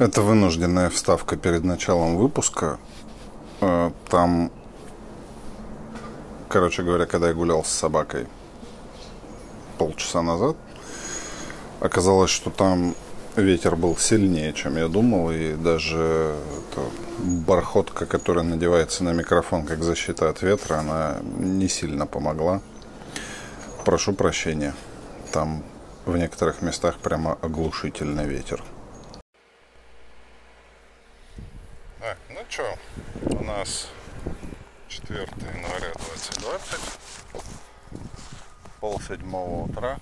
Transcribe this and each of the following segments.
Это вынужденная вставка перед началом выпуска. Э, там, короче говоря, когда я гулял с собакой полчаса назад, оказалось, что там ветер был сильнее, чем я думал, и даже бархотка, которая надевается на микрофон как защита от ветра, она не сильно помогла. Прошу прощения. Там в некоторых местах прямо оглушительный ветер. Так, ну что, у нас 4 января 2020, пол седьмого утра.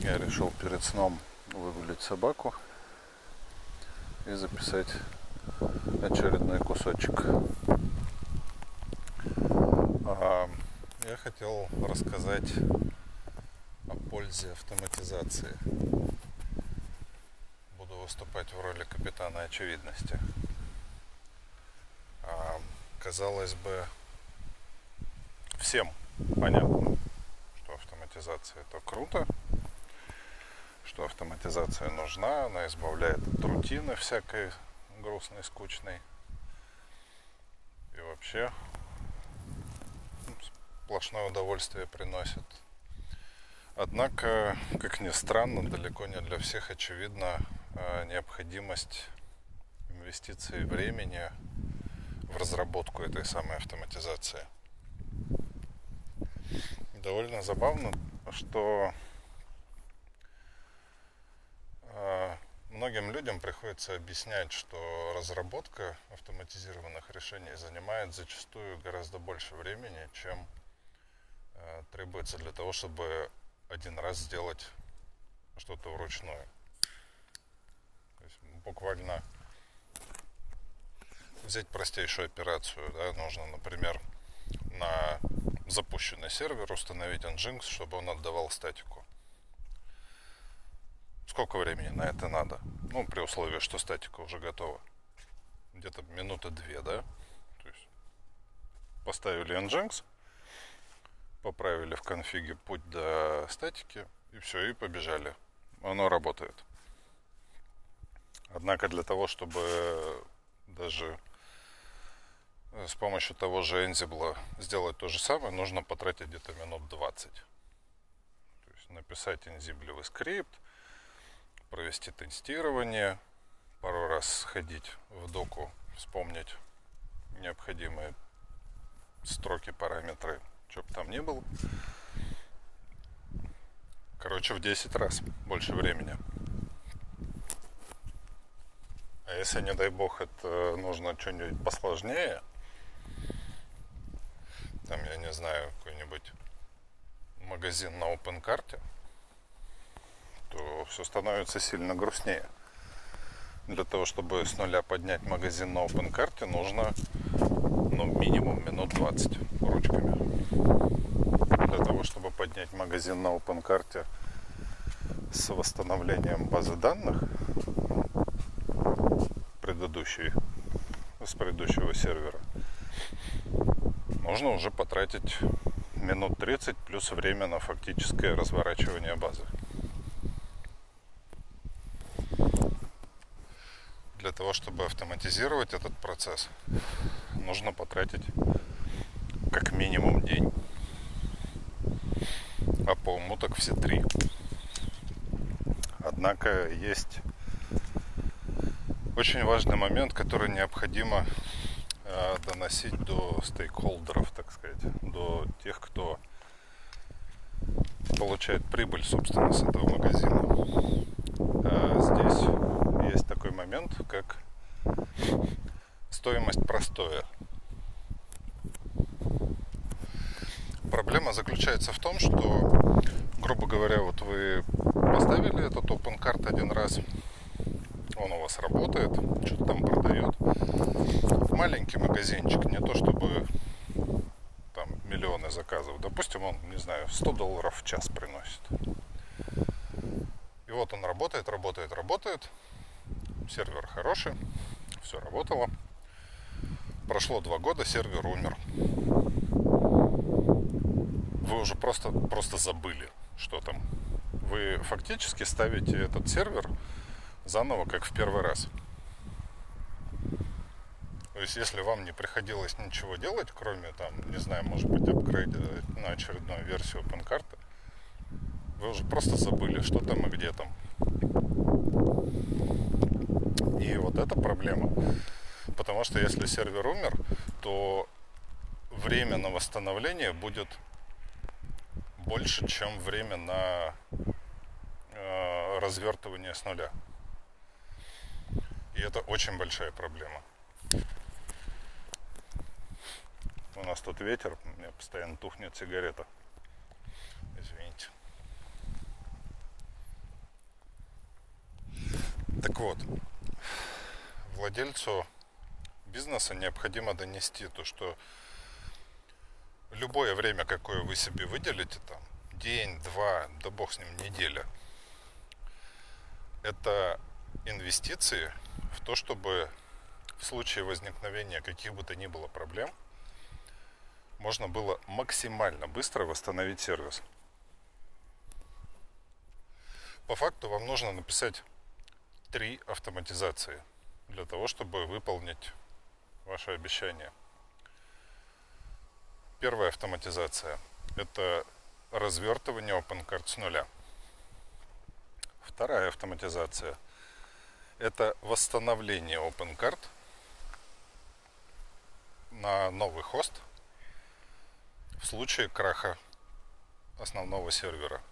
Я решил перед сном выгулить собаку и записать очередной кусочек. А, я хотел рассказать о пользе автоматизации выступать в роли капитана очевидности. А, казалось бы, всем понятно, что автоматизация это круто, что автоматизация нужна, она избавляет от рутины всякой грустной, скучной. И вообще сплошное удовольствие приносит. Однако, как ни странно, далеко не для всех очевидно, необходимость инвестиций времени в разработку этой самой автоматизации. Довольно забавно, что э, многим людям приходится объяснять, что разработка автоматизированных решений занимает зачастую гораздо больше времени, чем э, требуется для того, чтобы один раз сделать что-то вручную буквально взять простейшую операцию. Да, нужно, например, на запущенный сервер установить Nginx, чтобы он отдавал статику. Сколько времени на это надо? Ну, при условии, что статика уже готова. Где-то минуты две, да? То есть поставили Nginx, поправили в конфиге путь до статики, и все, и побежали. Оно работает. Однако для того, чтобы даже с помощью того же Ansible сделать то же самое, нужно потратить где-то минут 20. То есть написать Ansible скрипт, провести тестирование, пару раз сходить в доку, вспомнить необходимые строки, параметры, что бы там ни было. Короче, в 10 раз больше времени. А если, не дай бог, это нужно что-нибудь посложнее, там, я не знаю, какой-нибудь магазин на open карте, то все становится сильно грустнее. Для того, чтобы с нуля поднять магазин на open карте, нужно ну, минимум минут 20 ручками. Для того, чтобы поднять магазин на open карте с восстановлением базы данных, предыдущей, с предыдущего сервера, нужно уже потратить минут 30 плюс время на фактическое разворачивание базы. Для того, чтобы автоматизировать этот процесс, нужно потратить как минимум день. А по уму так все три. Однако есть очень важный момент, который необходимо э, доносить до стейкхолдеров, так сказать, до тех, кто получает прибыль, собственно, с этого магазина. А здесь есть такой момент, как стоимость простоя. Проблема заключается в том, что, грубо говоря, вот вы поставили этот open card один раз, он у вас работает, что-то там продает. Маленький магазинчик, не то чтобы там миллионы заказов. Допустим, он, не знаю, 100 долларов в час приносит. И вот он работает, работает, работает. Сервер хороший, все работало. Прошло два года, сервер умер. Вы уже просто, просто забыли, что там вы фактически ставите этот сервер заново, как в первый раз. То есть, если вам не приходилось ничего делать, кроме, там, не знаю, может быть, апгрейда на очередную версию OpenCart, вы уже просто забыли, что там и где там. И вот эта проблема. Потому что если сервер умер, то время на восстановление будет больше, чем время на э, развертывание с нуля. И это очень большая проблема. У нас тут ветер, у меня постоянно тухнет сигарета. Извините. Так вот, владельцу бизнеса необходимо донести то, что любое время, какое вы себе выделите, там, день, два, да бог с ним, неделя, это инвестиции в то, чтобы в случае возникновения каких бы то ни было проблем можно было максимально быстро восстановить сервис. По факту вам нужно написать три автоматизации для того, чтобы выполнить ваше обещание. Первая автоматизация – это развертывание OpenCard с нуля. Вторая автоматизация – это восстановление OpenCard на новый хост в случае краха основного сервера.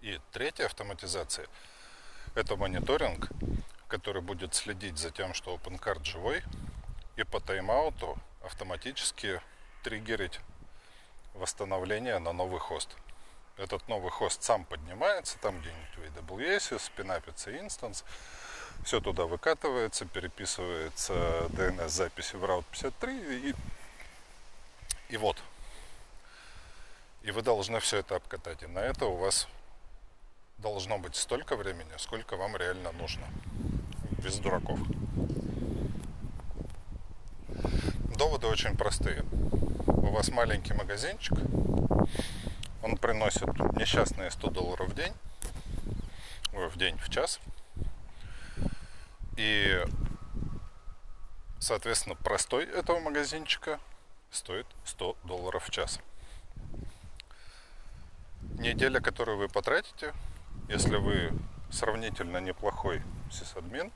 И третья автоматизация – это мониторинг, который будет следить за тем, что OpenCard живой, и по тайм-ауту автоматически триггерить восстановление на новый хост. Этот новый хост сам поднимается, там где-нибудь в AWS, спинапится инстанс, все туда выкатывается, переписывается DNS-записи в Route 53 и, и вот. И вы должны все это обкатать. И на это у вас должно быть столько времени, сколько вам реально нужно. Без дураков. Доводы очень простые. У вас маленький магазинчик, он приносит несчастные 100 долларов в день, в день, в час. И, соответственно, простой этого магазинчика стоит 100 долларов в час. Неделя, которую вы потратите, если вы сравнительно неплохой сисадмин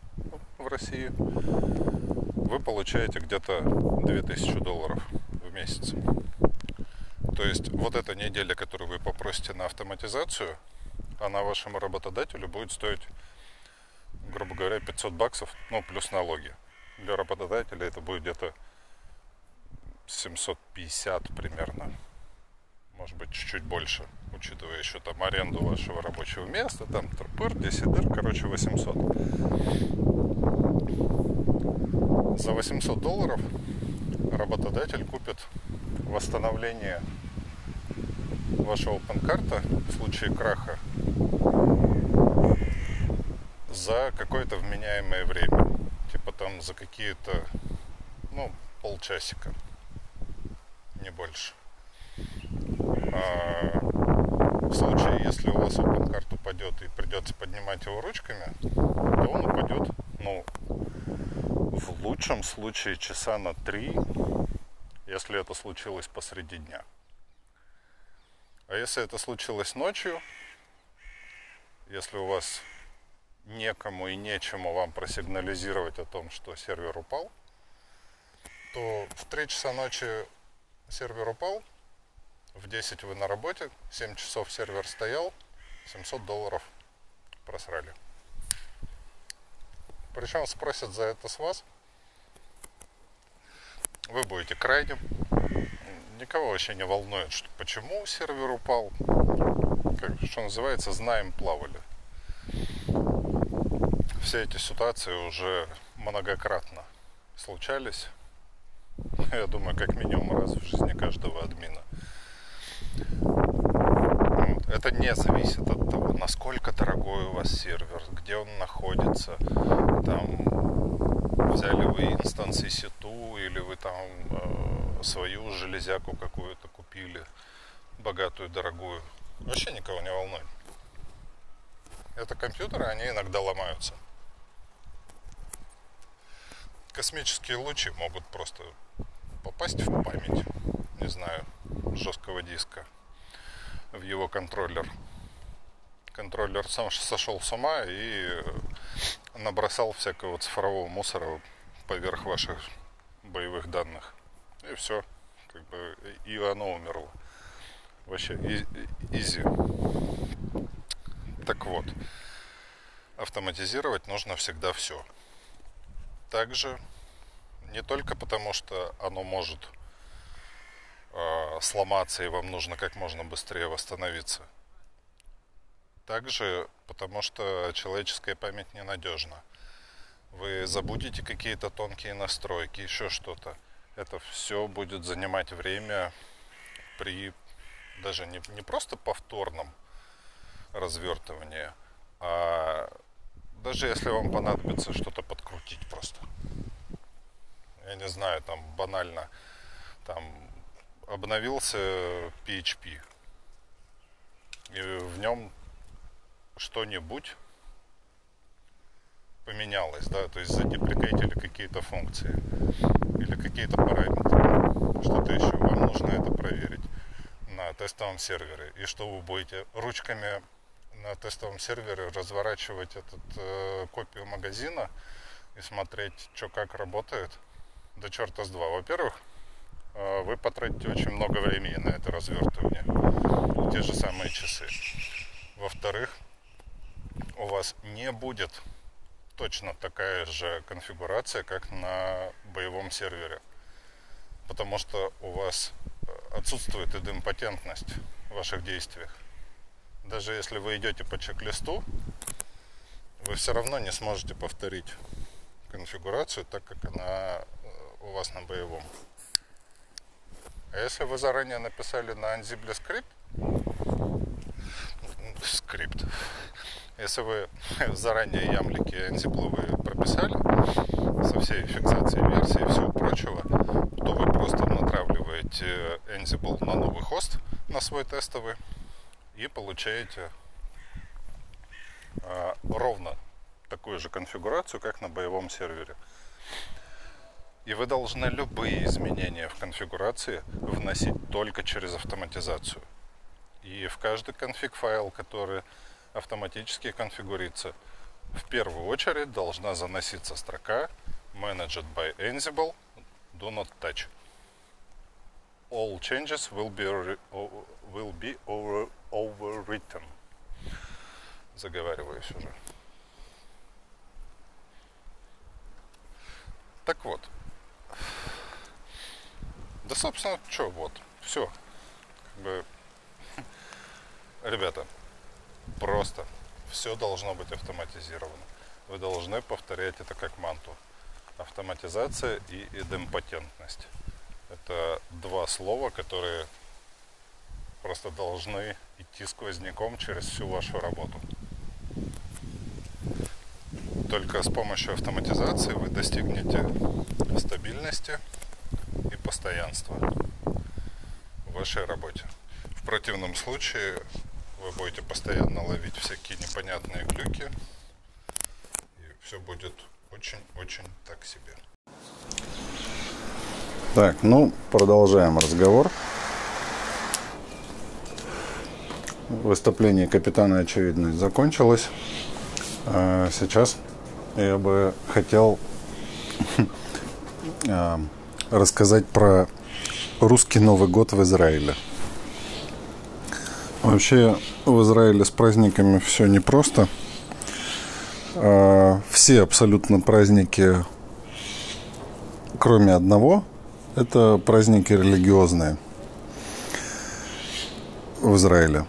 в России, вы получаете где-то 2000 долларов в месяц. То есть вот эта неделя, которую вы попросите на автоматизацию, она вашему работодателю будет стоить, грубо говоря, 500 баксов, ну, плюс налоги. Для работодателя это будет где-то 750 примерно. Может быть, чуть-чуть больше, учитывая еще там аренду вашего рабочего места, там ТРПР, 10 короче, 800. За 800 долларов работодатель купит восстановление вашего панкарта в случае краха за какое-то вменяемое время. Типа там за какие-то, ну, полчасика. Не больше. А в случае, если у вас OpenCard упадет и придется поднимать его ручками, то он упадет, ну, в лучшем случае часа на три, если это случилось посреди дня. А если это случилось ночью, если у вас некому и нечему вам просигнализировать о том, что сервер упал, то в 3 часа ночи сервер упал, в 10 вы на работе, 7 часов сервер стоял, 700 долларов просрали. Причем спросят за это с вас. Вы будете крайним. Никого вообще не волнует, что, почему сервер упал. Как, что называется, знаем, плавали. Все эти ситуации уже многократно случались. Я думаю, как минимум раз в жизни каждого админа. Это не зависит от того, насколько дорогой у вас сервер, где он находится. Там взяли вы инстанции сету или вы там э, свою железяку какую-то купили, богатую, дорогую. Вообще никого не волнует. это компьютеры, они иногда ломаются. Космические лучи могут просто попасть в память, не знаю, жесткого диска, в его контроллер. Контроллер сам сошел с ума и набросал всякого цифрового мусора поверх ваших боевых данных. И все. Как бы и оно умерло. Вообще изи. Так вот, автоматизировать нужно всегда все. Также не только потому, что оно может э, сломаться и вам нужно как можно быстрее восстановиться. Также потому, что человеческая память ненадежна. Вы забудете какие-то тонкие настройки, еще что-то. Это все будет занимать время при даже не, не просто повторном развертывании, а даже если вам понадобится что-то подкрутить просто. Я не знаю, там банально, там обновился PHP, и в нем что-нибудь поменялось, да, то есть задепликейтили какие-то функции или какие-то параметры, что-то еще, вам нужно это проверить на тестовом сервере. И что вы будете ручками на тестовом сервере разворачивать этот э, копию магазина и смотреть, что как работает, до черта с два. Во-первых, э, вы потратите очень много времени на это развертывание, те же самые часы. Во-вторых, у вас не будет точно такая же конфигурация, как на боевом сервере. Потому что у вас э, отсутствует идемпотентность в ваших действиях. Даже если вы идете по чек-листу, вы все равно не сможете повторить конфигурацию так, как она э, у вас на боевом. А если вы заранее написали на Ansible скрипт, скрипт, если вы заранее ямлики Ansible прописали со всей фиксацией версии и всего прочего, то вы просто натравливаете Ansible на новый хост, на свой тестовый, и получаете э, ровно такую же конфигурацию, как на боевом сервере. И вы должны любые изменения в конфигурации вносить только через автоматизацию. И в каждый конфиг файл, который автоматически конфигурится. В первую очередь должна заноситься строка Managed by Ansible Do not touch. All changes will be, will be over, overwritten. Заговариваюсь уже. Так вот. Да, собственно, что, вот. Все. Как бы, ребята, Просто. Все должно быть автоматизировано. Вы должны повторять это как манту. Автоматизация и идемпотентность. Это два слова, которые просто должны идти сквозняком через всю вашу работу. Только с помощью автоматизации вы достигнете стабильности и постоянства в вашей работе. В противном случае вы будете постоянно ловить всякие непонятные глюки. И все будет очень-очень так себе. Так, ну, продолжаем разговор. Выступление капитана очевидность закончилось. А сейчас я бы хотел а, рассказать про русский Новый год в Израиле. Вообще в Израиле с праздниками все непросто. А, все абсолютно праздники, кроме одного, это праздники религиозные в Израиле.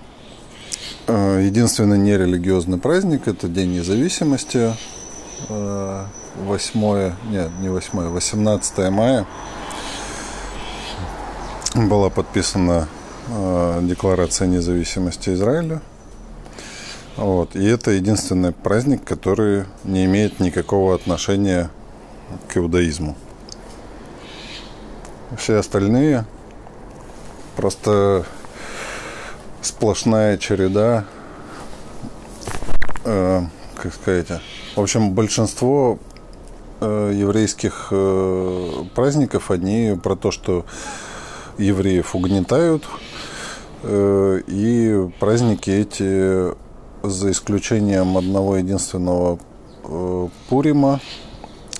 А, единственный нерелигиозный праздник – это День независимости, 8, а, нет, не 8, 18 мая была подписана Декларация независимости Израиля. Вот. И это единственный праздник, который не имеет никакого отношения к иудаизму. Все остальные просто сплошная череда э, как сказать, в общем, большинство э, еврейских э, праздников, они про то, что евреев угнетают, э, и праздники эти, за исключением одного единственного э, Пурима,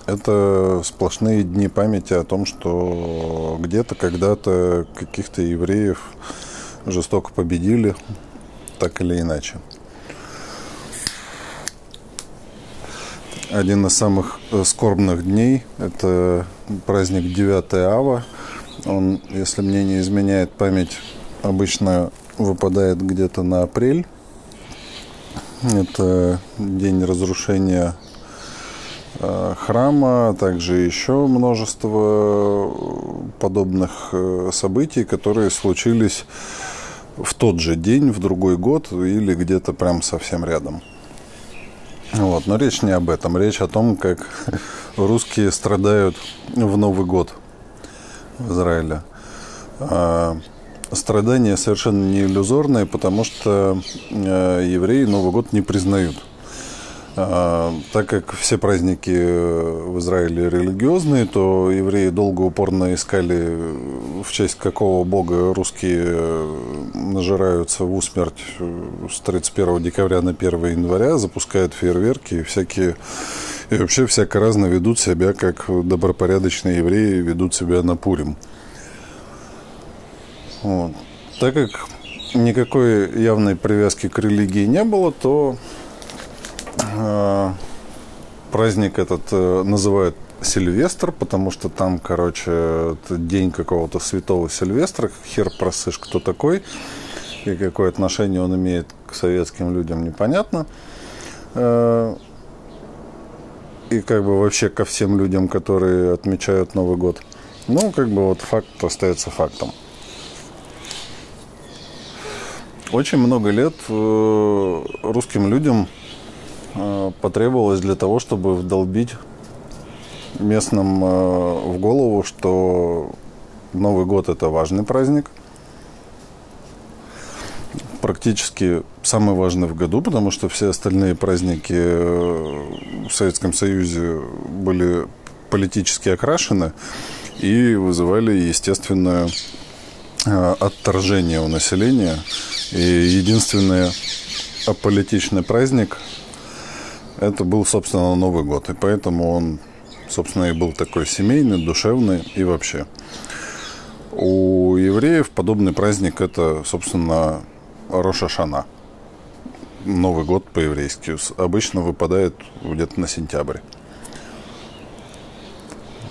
это сплошные дни памяти о том, что где-то когда-то каких-то евреев жестоко победили, так или иначе. Один из самых э, скорбных дней – это праздник 9 ава. Он, если мне не изменяет память, обычно выпадает где-то на апрель. Это день разрушения Э, храма, а также еще множество подобных э, событий, которые случились в тот же день, в другой год или где-то прям совсем рядом. Вот. Но речь не об этом. Речь о том, как русские страдают в Новый год в Израиле. Страдания совершенно не иллюзорные, потому что э, евреи Новый год не признают – а, так как все праздники в Израиле религиозные, то евреи долго упорно искали, в честь какого бога русские нажираются в усмерть с 31 декабря на 1 января, запускают фейерверки и всякие и вообще всяко разно ведут себя, как добропорядочные евреи ведут себя на Пурим. Вот. Так как никакой явной привязки к религии не было, то Э, праздник этот э, называют Сильвестр, потому что там, короче, день какого-то святого Сильвестра. Хер просышь, кто такой и какое отношение он имеет к советским людям, непонятно. Э, и как бы вообще ко всем людям, которые отмечают Новый год. Ну, как бы вот факт остается фактом. Очень много лет русским людям Э, потребовалось для того, чтобы вдолбить местным э, в голову, что Новый год это важный праздник. Практически самый важный в году, потому что все остальные праздники э, в Советском Союзе были политически окрашены и вызывали естественное отторжение у населения. И единственный аполитичный праздник – это был, собственно, Новый год. И поэтому он, собственно, и был такой семейный, душевный и вообще. У евреев подобный праздник – это, собственно, Рошашана. Новый год по-еврейски. Обычно выпадает где-то на сентябрь.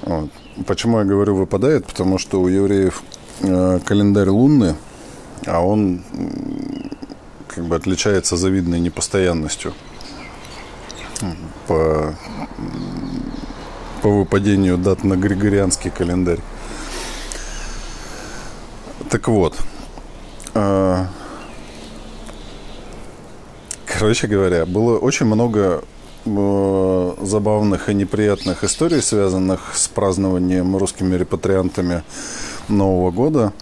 Вот. Почему я говорю выпадает? Потому что у евреев э, календарь лунный, а он как бы отличается завидной непостоянностью по, по выпадению дат на григорианский календарь. Так вот, а, короче говоря, было очень много э, забавных и неприятных историй, связанных с празднованием русскими репатриантами Нового года.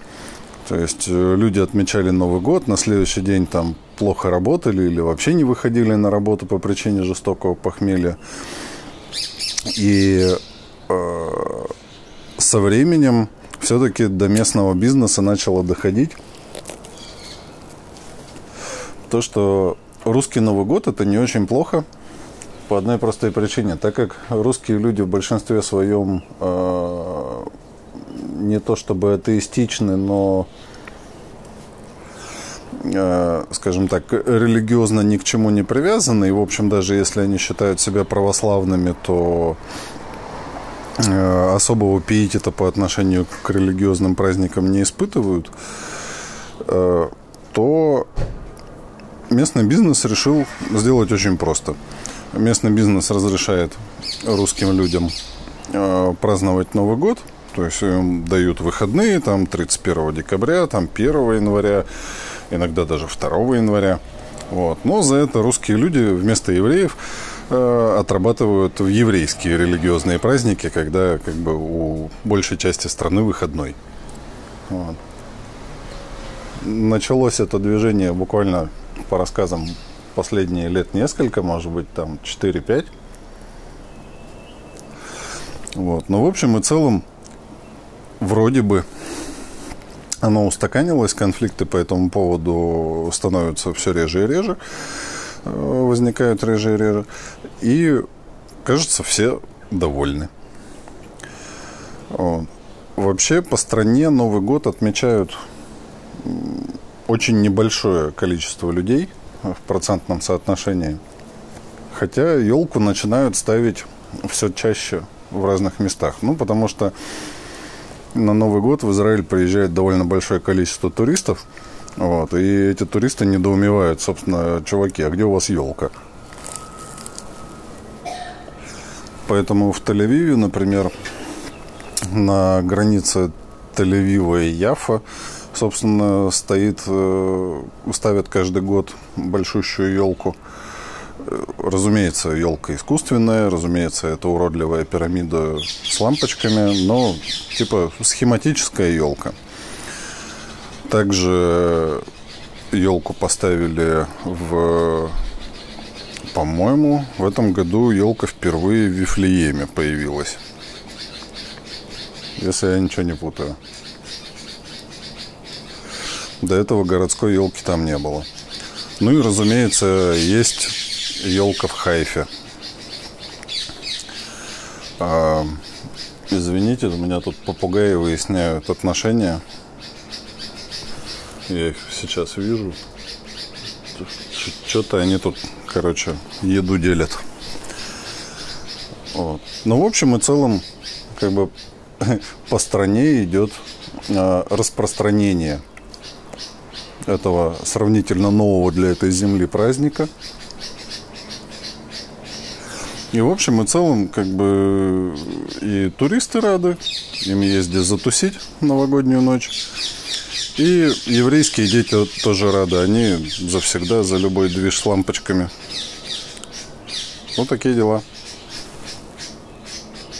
То есть э, люди отмечали Новый год, на следующий день там плохо работали или вообще не выходили на работу по причине жестокого похмелья. И э, со временем все-таки до местного бизнеса начало доходить то, что русский Новый год это не очень плохо по одной простой причине, так как русские люди в большинстве своем э, не то чтобы атеистичны, но Э, скажем так, религиозно ни к чему не привязаны. И, в общем, даже если они считают себя православными, то э, особого пиетета по отношению к религиозным праздникам не испытывают, э, то местный бизнес решил сделать очень просто. Местный бизнес разрешает русским людям праздновать Новый год, то есть им дают выходные, там 31 декабря, там 1 января, иногда даже 2 января. Вот. Но за это русские люди вместо евреев э, отрабатывают еврейские религиозные праздники, когда как бы у большей части страны выходной. Вот. Началось это движение буквально по рассказам последние лет несколько, может быть, там 4-5. Вот. Но в общем и целом, вроде бы оно устаканилось, конфликты по этому поводу становятся все реже и реже, э, возникают реже и реже. И, кажется, все довольны. Вообще по стране Новый год отмечают очень небольшое количество людей в процентном соотношении. Хотя елку начинают ставить все чаще в разных местах. Ну, потому что на Новый год в Израиль приезжает довольно большое количество туристов. Вот, и эти туристы недоумевают, собственно, чуваки, а где у вас елка? Поэтому в Тель-Авиве, например, на границе Тель-Авива и Яфа, собственно, стоит, э, ставят каждый год большущую елку. Разумеется, елка искусственная, разумеется, это уродливая пирамида с лампочками, но типа схематическая елка. Также елку поставили в, по-моему, в этом году елка впервые в Вифлееме появилась. Если я ничего не путаю. До этого городской елки там не было. Ну и, разумеется, есть елка в Хайфе. А, извините, у меня тут попугаи выясняют отношения. Я их сейчас вижу. Что-то они тут, короче, еду делят. Вот. Ну, в общем и целом, как бы по стране идет а, распространение этого сравнительно нового для этой земли праздника – и в общем и целом, как бы и туристы рады, им ездить затусить новогоднюю ночь. И еврейские дети тоже рады, они завсегда за любой движ с лампочками. Вот такие дела.